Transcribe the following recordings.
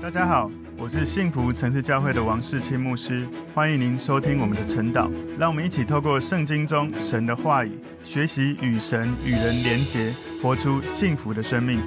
大家好，我是幸福城市教会的王世清牧师，欢迎您收听我们的晨祷。让我们一起透过圣经中神的话语，学习与神与人连结，活出幸福的生命。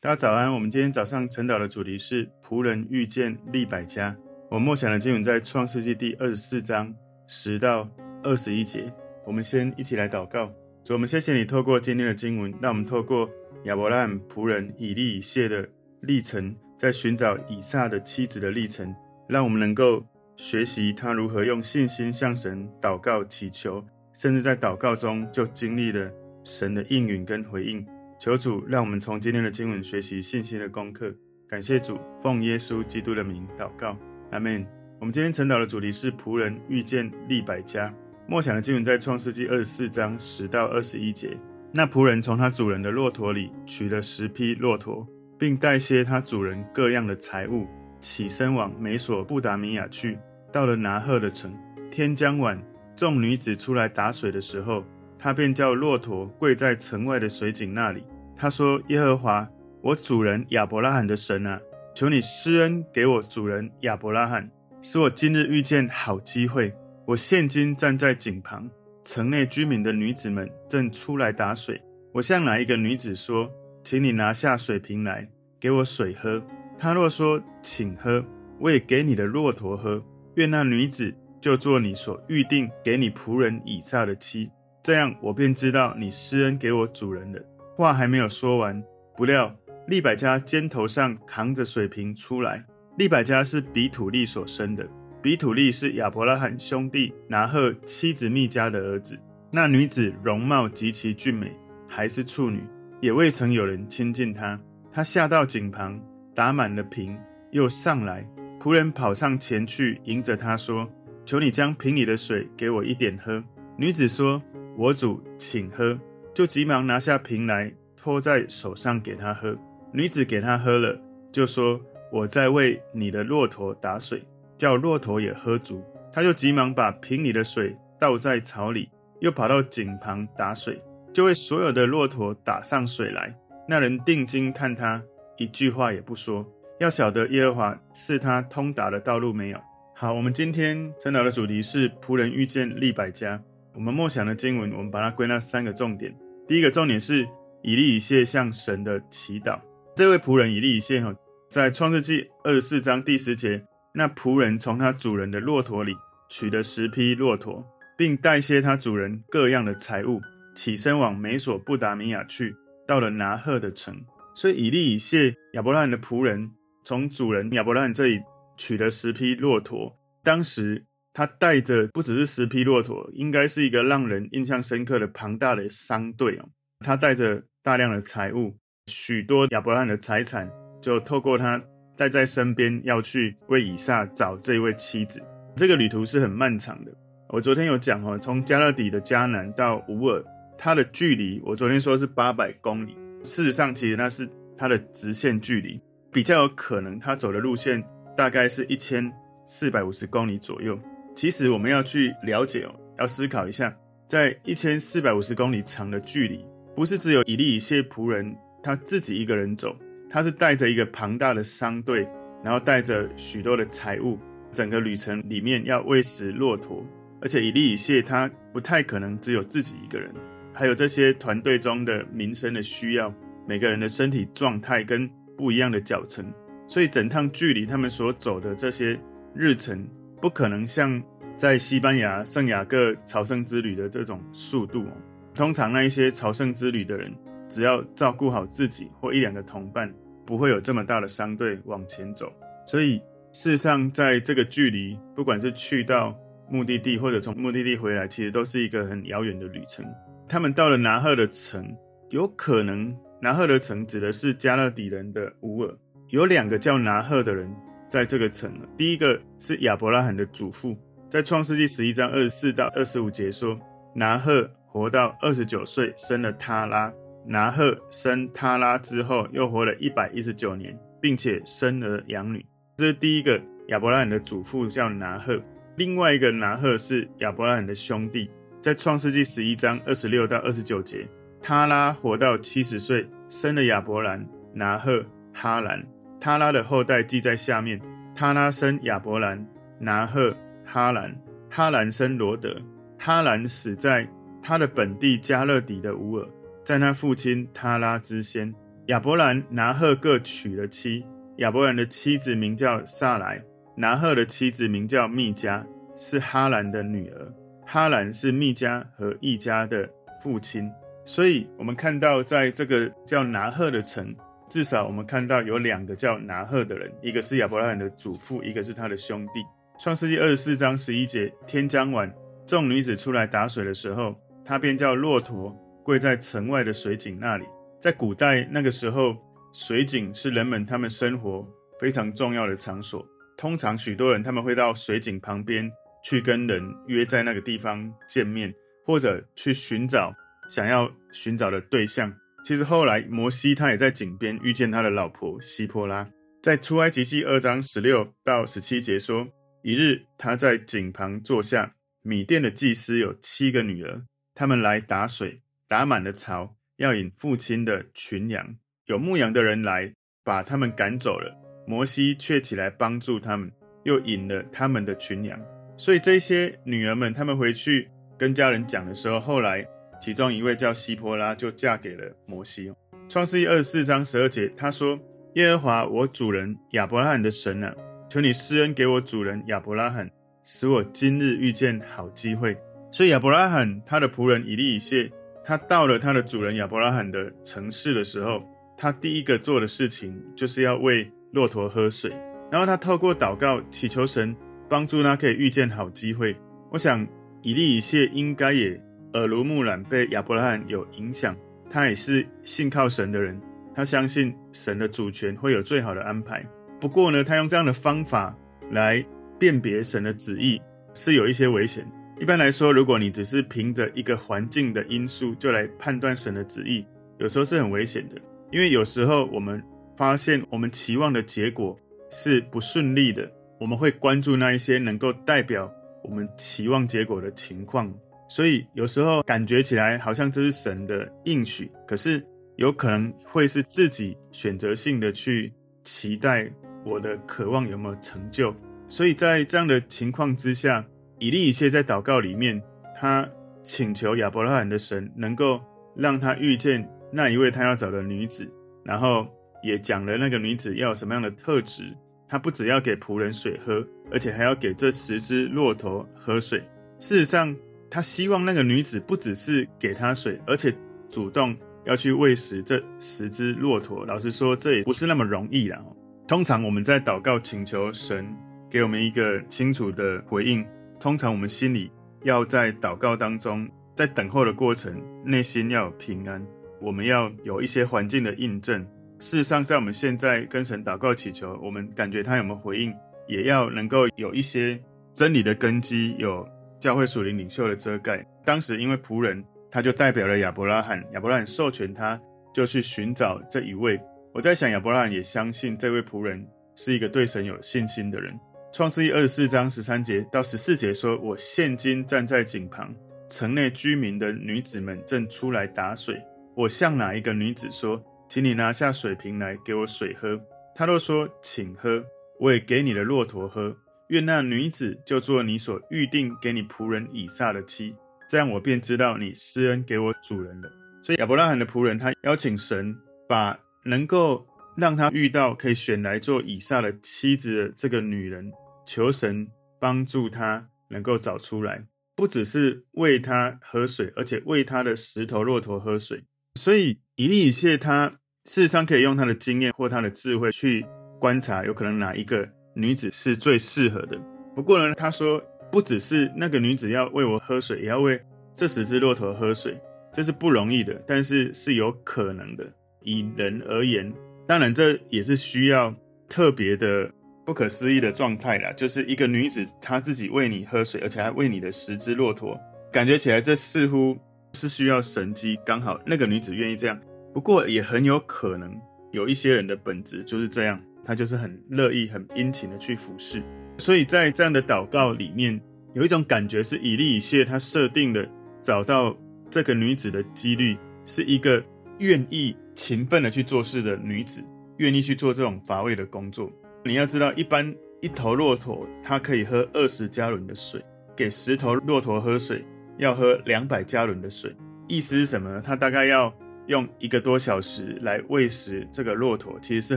大家早安，我们今天早上晨祷的主题是仆人遇见利百加。我默想的经文在创世纪第二十四章十到二十一节。我们先一起来祷告。主，我们谢谢你透过今天的经文，让我们透过亚伯拉罕仆人以利以谢的历程，在寻找以撒的妻子的历程，让我们能够学习他如何用信心向神祷告祈求，甚至在祷告中就经历了神的应允跟回应。求主让我们从今天的经文学习信心的功课。感谢主，奉耶稣基督的名祷告，阿门。我们今天晨祷的主题是仆人遇见利百家。默想的经文在创世纪二十四章十到二十一节。那仆人从他主人的骆驼里取了十匹骆驼。并带些他主人各样的财物，起身往美索不达米亚去。到了拿鹤的城，天将晚，众女子出来打水的时候，他便叫骆驼跪在城外的水井那里。他说：“耶和华，我主人亚伯拉罕的神啊，求你施恩给我主人亚伯拉罕，使我今日遇见好机会。我现今站在井旁，城内居民的女子们正出来打水。我向哪一个女子说？”请你拿下水瓶来，给我水喝。他若说，请喝，我也给你的骆驼喝。愿那女子就做你所预定给你仆人以撒的妻。这样，我便知道你施恩给我主人了。话还没有说完，不料利百加肩头上扛着水瓶出来。利百加是比土利所生的，比土利是亚伯拉罕兄弟拿鹤妻子密加的儿子。那女子容貌极其俊美，还是处女。也未曾有人亲近他。他下到井旁，打满了瓶，又上来。仆人跑上前去，迎着他说：“求你将瓶里的水给我一点喝。”女子说：“我主，请喝。”就急忙拿下瓶来，托在手上给他喝。女子给他喝了，就说：“我在为你的骆驼打水，叫骆驼也喝足。”他就急忙把瓶里的水倒在槽里，又跑到井旁打水。就为所有的骆驼打上水来。那人定睛看他，一句话也不说，要晓得耶和华赐他通达的道路没有。好，我们今天晨祷的主题是仆人遇见利百加。我们默想的经文，我们把它归纳三个重点。第一个重点是以利以谢向神的祈祷。这位仆人以利以谢哈，在创世纪二十四章第十节，那仆人从他主人的骆驼里取了十匹骆驼，并带些他主人各样的财物。起身往美索不达米亚去，到了拿鹤的城。所以以利以谢亚伯拉罕的仆人从主人亚伯拉罕这里取了十匹骆驼。当时他带着不只是十匹骆驼，应该是一个让人印象深刻的庞大的商队哦。他带着大量的财物，许多亚伯拉罕的财产，就透过他带在身边，要去为以撒找这位妻子。这个旅途是很漫长的。我昨天有讲哦，从加勒底的迦南到乌尔。它的距离，我昨天说是八百公里。事实上，其实那是它的直线距离，比较有可能他走的路线大概是一千四百五十公里左右。其实我们要去了解哦，要思考一下，在一千四百五十公里长的距离，不是只有以利以谢仆人他自己一个人走，他是带着一个庞大的商队，然后带着许多的财物，整个旅程里面要喂食骆驼，而且以利以谢他不太可能只有自己一个人。还有这些团队中的民生的需要，每个人的身体状态跟不一样的脚程，所以整趟距离他们所走的这些日程，不可能像在西班牙圣雅各朝圣之旅的这种速度。通常那一些朝圣之旅的人，只要照顾好自己或一两个同伴，不会有这么大的商队往前走。所以事实上，在这个距离，不管是去到目的地或者从目的地回来，其实都是一个很遥远的旅程。他们到了拿鹤的城，有可能拿鹤的城指的是迦勒底人的乌尔。有两个叫拿鹤的人在这个城。第一个是亚伯拉罕的祖父，在创世纪十一章二十四到二十五节说，拿鹤活到二十九岁，生了他拉。拿鹤生他拉之后，又活了一百一十九年，并且生儿养女。这是第一个亚伯拉罕的祖父叫拿鹤，另外一个拿鹤是亚伯拉罕的兄弟。在创世纪十一章二十六到二十九节，他拉活到七十岁，生了亚伯兰、拿鹤、哈兰。他拉的后代记在下面：他拉生亚伯兰、拿鹤、哈兰，哈兰生罗德。哈兰死在他的本地加勒底的乌尔，在他父亲他拉之先。亚伯兰、拿鹤各娶了妻。亚伯兰的妻子名叫撒莱，拿鹤的妻子名叫密迦，是哈兰的女儿。哈兰是密迦和易家的父亲。所以，我们看到，在这个叫拿鹤的城，至少我们看到有两个叫拿鹤的人，一个是亚伯拉罕的祖父，一个是他的兄弟。创世纪二十四章十一节，天将晚，众女子出来打水的时候，他便叫骆驼跪在城外的水井那里。在古代那个时候，水井是人们他们生活非常重要的场所。通常许多人他们会到水井旁边去跟人约在那个地方见面，或者去寻找。想要寻找的对象，其实后来摩西他也在井边遇见他的老婆西波拉，在出埃及记二章十六到十七节说，一日他在井旁坐下，米甸的祭司有七个女儿，他们来打水，打满了槽，要引父亲的群羊。有牧羊的人来把他们赶走了，摩西却起来帮助他们，又引了他们的群羊。所以这些女儿们，她们回去跟家人讲的时候，后来。其中一位叫希波拉，就嫁给了摩西。创世记二四章十二节，他说：“耶和华我主人亚伯拉罕的神啊，求你施恩给我主人亚伯拉罕，使我今日遇见好机会。”所以亚伯拉罕他的仆人以利以谢，他到了他的主人亚伯拉罕的城市的时候，他第一个做的事情就是要喂骆驼喝水，然后他透过祷告祈求神帮助他可以遇见好机会。我想以利以谢应该也。耳濡目染，被亚伯拉罕有影响，他也是信靠神的人，他相信神的主权会有最好的安排。不过呢，他用这样的方法来辨别神的旨意，是有一些危险。一般来说，如果你只是凭着一个环境的因素就来判断神的旨意，有时候是很危险的，因为有时候我们发现我们期望的结果是不顺利的，我们会关注那一些能够代表我们期望结果的情况。所以有时候感觉起来好像这是神的应许，可是有可能会是自己选择性的去期待我的渴望有没有成就。所以在这样的情况之下，以利以谢在祷告里面，他请求亚伯拉罕的神能够让他遇见那一位他要找的女子，然后也讲了那个女子要什么样的特质。他不只要给仆人水喝，而且还要给这十只骆驼喝水。事实上，他希望那个女子不只是给他水，而且主动要去喂食这十只骆驼。老实说，这也不是那么容易啦。通常我们在祷告请求神给我们一个清楚的回应，通常我们心里要在祷告当中，在等候的过程，内心要有平安。我们要有一些环境的印证。事实上，在我们现在跟神祷告祈求，我们感觉他有没有回应，也要能够有一些真理的根基有。教会属灵领袖的遮盖，当时因为仆人，他就代表了亚伯拉罕，亚伯拉罕授权他，就去寻找这一位。我在想，亚伯拉罕也相信这位仆人是一个对神有信心的人。创世记二十四章十三节到十四节说：“我现今站在井旁，城内居民的女子们正出来打水。我向哪一个女子说，请你拿下水瓶来给我水喝？他都说，请喝。我也给你的骆驼喝。”愿那女子就做你所预定给你仆人以撒的妻，这样我便知道你施恩给我主人了。所以亚伯拉罕的仆人他邀请神把能够让他遇到可以选来做以撒的妻子的这个女人，求神帮助他能够找出来，不只是喂他喝水，而且喂他的十头骆驼喝水。所以以利以谢他事实上可以用他的经验或他的智慧去观察，有可能哪一个。女子是最适合的。不过呢，他说不只是那个女子要喂我喝水，也要喂这十只骆驼喝水，这是不容易的，但是是有可能的。以人而言，当然这也是需要特别的、不可思议的状态啦。就是一个女子她自己喂你喝水，而且还喂你的十只骆驼，感觉起来这似乎是需要神迹，刚好那个女子愿意这样。不过也很有可能有一些人的本质就是这样。他就是很乐意、很殷勤的去服侍，所以在这样的祷告里面，有一种感觉是以利以谢他设定的找到这个女子的几率是一个愿意勤奋的去做事的女子，愿意去做这种乏味的工作。你要知道，一般一头骆驼它可以喝二十加仑的水，给十头骆驼喝水要喝两百加仑的水。意思是什么呢？它大概要用一个多小时来喂食这个骆驼，其实是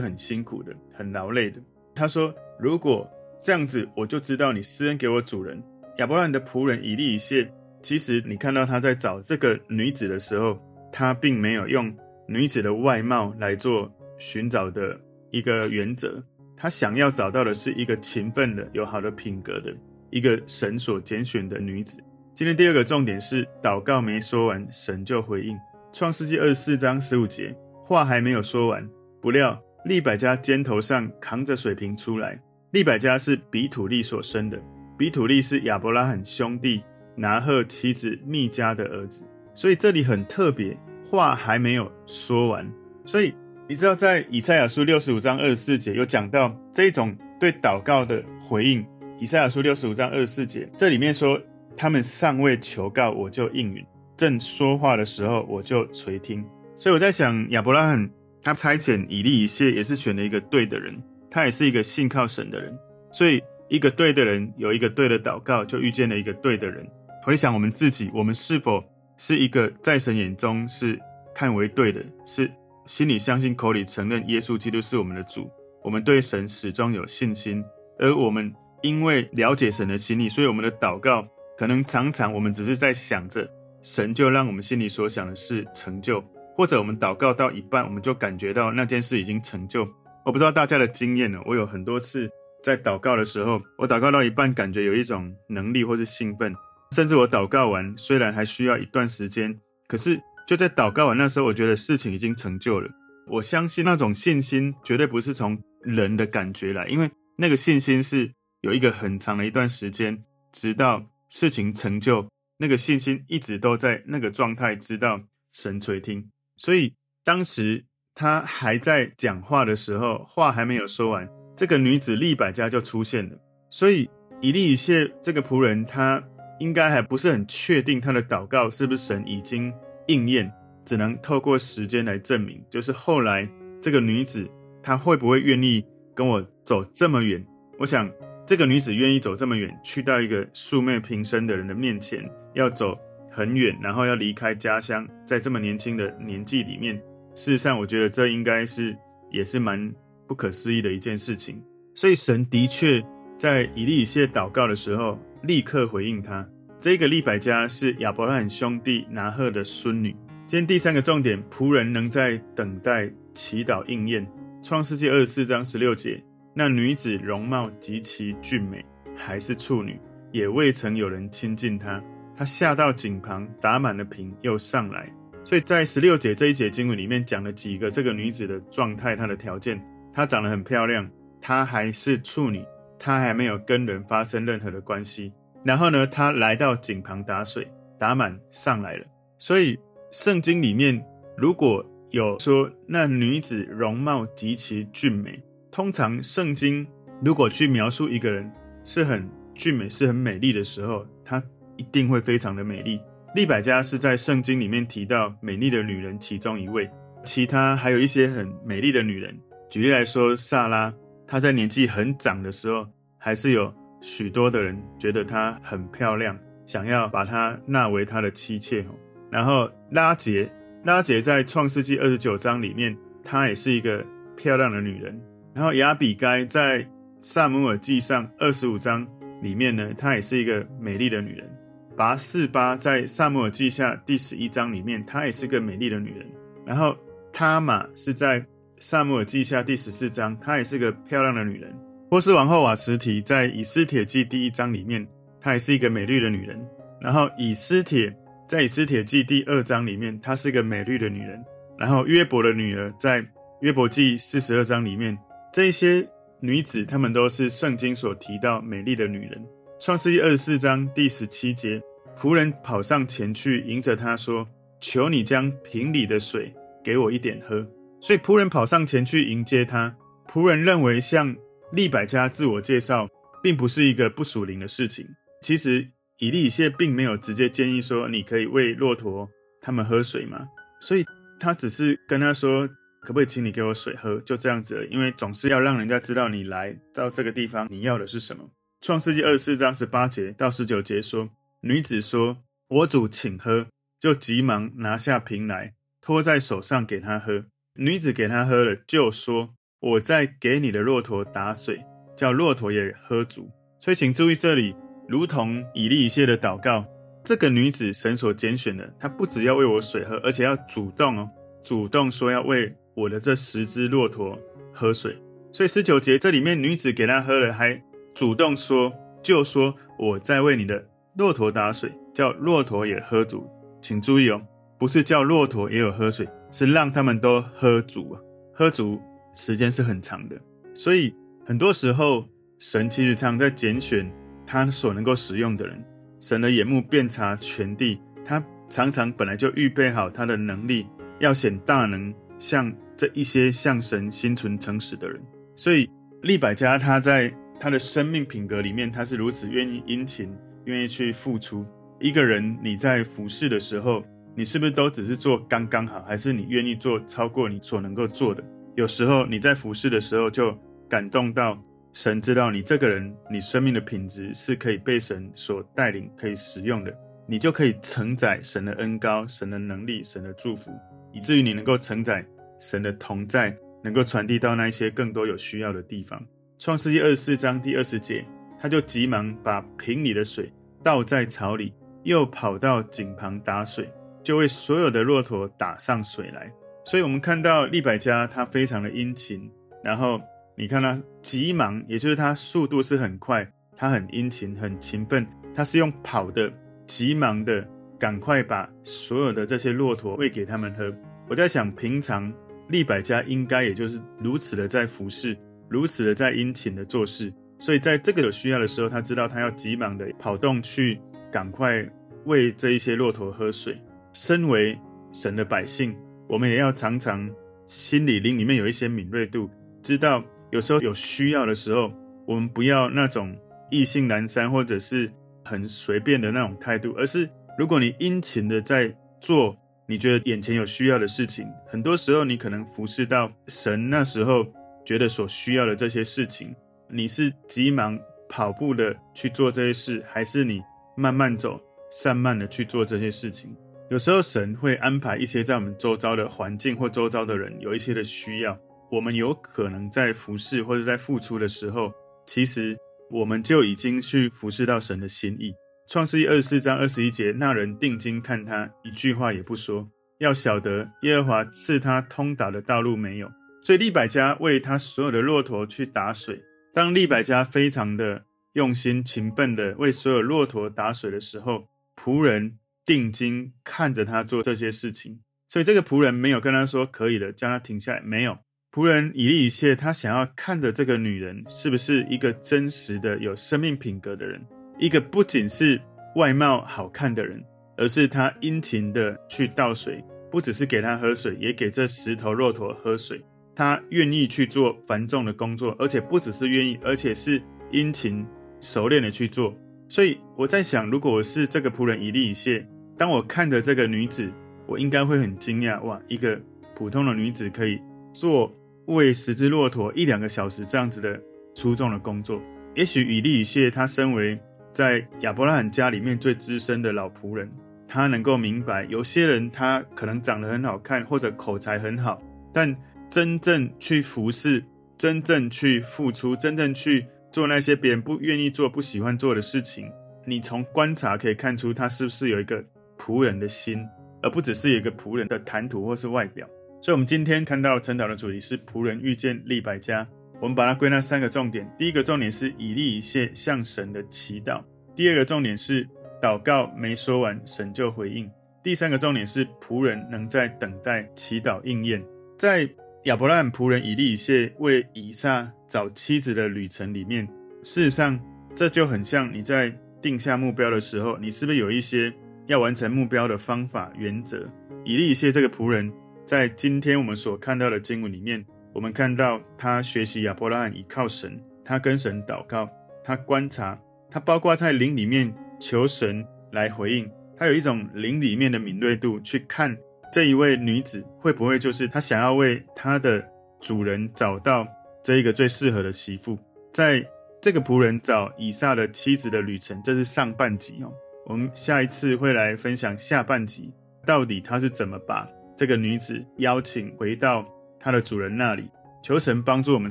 很辛苦的，很劳累的。他说：“如果这样子，我就知道你施恩给我主人亚伯兰的仆人以利以谢。其实你看到他在找这个女子的时候，他并没有用女子的外貌来做寻找的一个原则。他想要找到的是一个勤奋的、有好的品格的一个神所拣选的女子。今天第二个重点是祷告没说完，神就回应。创世纪二十四章十五节，话还没有说完，不料。”利百加肩头上扛着水瓶出来。利百加是比土利所生的，比土利是亚伯拉罕兄弟拿鹤妻子密迦的儿子。所以这里很特别，话还没有说完。所以你知道，在以赛亚书六十五章二十四节有讲到这种对祷告的回应。以赛亚书六十五章二十四节，这里面说他们尚未求告，我就应允；正说话的时候，我就垂听。所以我在想，亚伯拉罕。他差遣以利以谢，也是选了一个对的人，他也是一个信靠神的人，所以一个对的人有一个对的祷告，就遇见了一个对的人。回想我们自己，我们是否是一个在神眼中是看为对的，是心里相信，口里承认耶稣基督是我们的主，我们对神始终有信心，而我们因为了解神的心意，所以我们的祷告可能常常我们只是在想着，神就让我们心里所想的事成就。或者我们祷告到一半，我们就感觉到那件事已经成就。我不知道大家的经验呢，我有很多次在祷告的时候，我祷告到一半，感觉有一种能力或是兴奋，甚至我祷告完，虽然还需要一段时间，可是就在祷告完那时候，我觉得事情已经成就了。我相信那种信心绝对不是从人的感觉来，因为那个信心是有一个很长的一段时间，直到事情成就，那个信心一直都在那个状态，知道神垂听。所以当时他还在讲话的时候，话还没有说完，这个女子利百加就出现了。所以以利以谢这个仆人，他应该还不是很确定他的祷告是不是神已经应验，只能透过时间来证明。就是后来这个女子，她会不会愿意跟我走这么远？我想这个女子愿意走这么远，去到一个素昧平生的人的面前，要走。很远，然后要离开家乡，在这么年轻的年纪里面，事实上，我觉得这应该是也是蛮不可思议的一件事情。所以，神的确在以利以谢祷告的时候，立刻回应他。这个利百加是亚伯拉罕兄弟拿鹤的孙女。今天第三个重点，仆人能在等待祈祷应验。创世纪二十四章十六节，那女子容貌极其俊美，还是处女，也未曾有人亲近她。她下到井旁，打满了瓶，又上来。所以在十六节这一节经文里面讲了几个这个女子的状态，她的条件：她长得很漂亮，她还是处女，她还没有跟人发生任何的关系。然后呢，她来到井旁打水，打满上来了。所以圣经里面如果有说那女子容貌极其俊美，通常圣经如果去描述一个人是很俊美、是很美丽的时候，她。一定会非常的美丽。利百加是在圣经里面提到美丽的女人其中一位，其他还有一些很美丽的女人。举例来说，撒拉，她在年纪很长的时候，还是有许多的人觉得她很漂亮，想要把她纳为他的妻妾。然后拉结，拉结在创世纪二十九章里面，她也是一个漂亮的女人。然后亚比该在撒母耳记上二十五章里面呢，她也是一个美丽的女人。拔四巴在撒母耳记下第十一章里面，她也是个美丽的女人。然后他玛是在撒母耳记下第十四章，她也是个漂亮的女人。波斯王后瓦茨提在以斯帖记第一章里面，她也是一个美丽的女人。然后以斯帖在以斯帖记第二章里面，她是个美丽的女人。然后约伯的女儿在约伯记四十二章里面，这些女子她们都是圣经所提到美丽的女人。创世记二十四章第十七节，仆人跑上前去迎着他说：“求你将瓶里的水给我一点喝。”所以仆人跑上前去迎接他。仆人认为向利百加自我介绍，并不是一个不属灵的事情。其实以利以谢并没有直接建议说：“你可以喂骆驼他们喝水吗？”所以他只是跟他说：“可不可以请你给我水喝？就这样子了，因为总是要让人家知道你来到这个地方，你要的是什么。创世纪二十四章十八节到十九节说，女子说：“我主请喝。”就急忙拿下瓶来，托在手上给他喝。女子给他喝了，就说：“我在给你的骆驼打水，叫骆驼也喝足。”所以请注意这里，如同以利以谢的祷告，这个女子神所拣选的，她不只要为我水喝，而且要主动哦，主动说要为我的这十只骆驼喝水。所以十九节这里面，女子给他喝了，还主动说，就说：“我在为你的骆驼打水，叫骆驼也喝足。”请注意哦，不是叫骆驼也有喝水，是让他们都喝足啊。喝足时间是很长的，所以很多时候神其实常在拣选他所能够使用的人。神的眼目遍察全地，他常常本来就预备好他的能力，要显大能，向这一些向神心存诚实的人。所以利百加他在他的生命品格里面，他是如此愿意殷勤，愿意去付出。一个人你在服侍的时候，你是不是都只是做刚刚好，还是你愿意做超过你所能够做的？有时候你在服侍的时候，就感动到神知道你这个人，你生命的品质是可以被神所带领、可以使用的，你就可以承载神的恩高、神的能力、神的祝福，以至于你能够承载神的同在，能够传递到那些更多有需要的地方。创世纪二十四章第二十节，他就急忙把瓶里的水倒在槽里。又跑到井旁打水，就为所有的骆驼打上水来。所以，我们看到利百加他非常的殷勤，然后你看他急忙，也就是他速度是很快，他很殷勤、很勤奋，他是用跑的、急忙的，赶快把所有的这些骆驼喂给他们喝。我在想，平常利百家应该也就是如此的在服侍，如此的在殷勤的做事。所以，在这个有需要的时候，他知道他要急忙的跑动去。赶快喂这一些骆驼喝水。身为神的百姓，我们也要常常心里灵里面有一些敏锐度，知道有时候有需要的时候，我们不要那种意兴阑珊或者是很随便的那种态度，而是如果你殷勤的在做你觉得眼前有需要的事情，很多时候你可能服侍到神那时候觉得所需要的这些事情，你是急忙跑步的去做这些事，还是你？慢慢走，散漫的去做这些事情。有时候神会安排一些在我们周遭的环境或周遭的人有一些的需要，我们有可能在服侍或者在付出的时候，其实我们就已经去服侍到神的心意。创世记二十四章二十一节，那人定睛看他，一句话也不说，要晓得耶和华赐他通达的道路没有。所以利百加为他所有的骆驼去打水，当利百加非常的。用心勤奋的为所有骆驼打水的时候，仆人定睛看着他做这些事情，所以这个仆人没有跟他说可以了，叫他停下来。没有，仆人以利以谢，他想要看着这个女人是不是一个真实的有生命品格的人，一个不仅是外貌好看的人，而是他殷勤的去倒水，不只是给他喝水，也给这十头骆驼喝水。他愿意去做繁重的工作，而且不只是愿意，而且是殷勤。熟练的去做，所以我在想，如果我是这个仆人以利以谢，当我看着这个女子，我应该会很惊讶，哇，一个普通的女子可以做喂十只骆驼一两个小时这样子的粗重的工作。也许以利以谢他身为在亚伯拉罕家里面最资深的老仆人，他能够明白，有些人他可能长得很好看或者口才很好，但真正去服侍，真正去付出，真正去。做那些别人不愿意做、不喜欢做的事情，你从观察可以看出他是不是有一个仆人的心，而不只是有一个仆人的谈吐或是外表。所以，我们今天看到陈导的主题是仆人遇见利百加，我们把它归纳三个重点：第一个重点是以利以谢向神的祈祷；第二个重点是祷告没说完，神就回应；第三个重点是仆人能在等待祈祷应验。在亚伯拉罕仆人以利以谢为以撒找妻子的旅程里面，事实上，这就很像你在定下目标的时候，你是不是有一些要完成目标的方法原则？以利以谢这个仆人，在今天我们所看到的经文里面，我们看到他学习亚伯拉罕倚靠神，他跟神祷告，他观察，他包括在灵里面求神来回应，他有一种灵里面的敏锐度去看这一位女子会不会就是他想要为他的主人找到这一个最适合的媳妇？在这个仆人找以撒的妻子的旅程，这是上半集哦。我们下一次会来分享下半集，到底他是怎么把这个女子邀请回到他的主人那里。求神帮助我们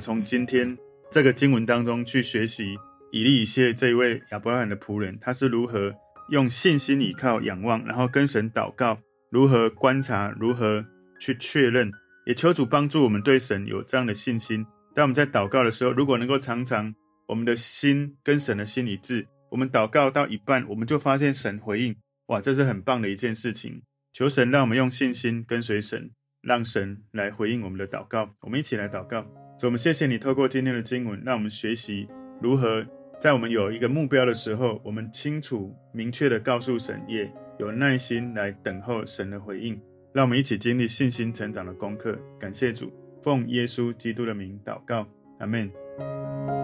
从今天这个经文当中去学习以利以谢这一位亚伯拉罕的仆人，他是如何用信心倚靠仰望，然后跟神祷告，如何观察，如何去确认。也求主帮助我们对神有这样的信心。当我们在祷告的时候，如果能够常常我们的心跟神的心一致，我们祷告到一半，我们就发现神回应，哇，这是很棒的一件事情。求神让我们用信心跟随神。让神来回应我们的祷告，我们一起来祷告。所以我们谢谢你透过今天的经文，让我们学习如何在我们有一个目标的时候，我们清楚明确地告诉神，也有耐心来等候神的回应。让我们一起经历信心成长的功课。感谢主，奉耶稣基督的名祷告，阿门。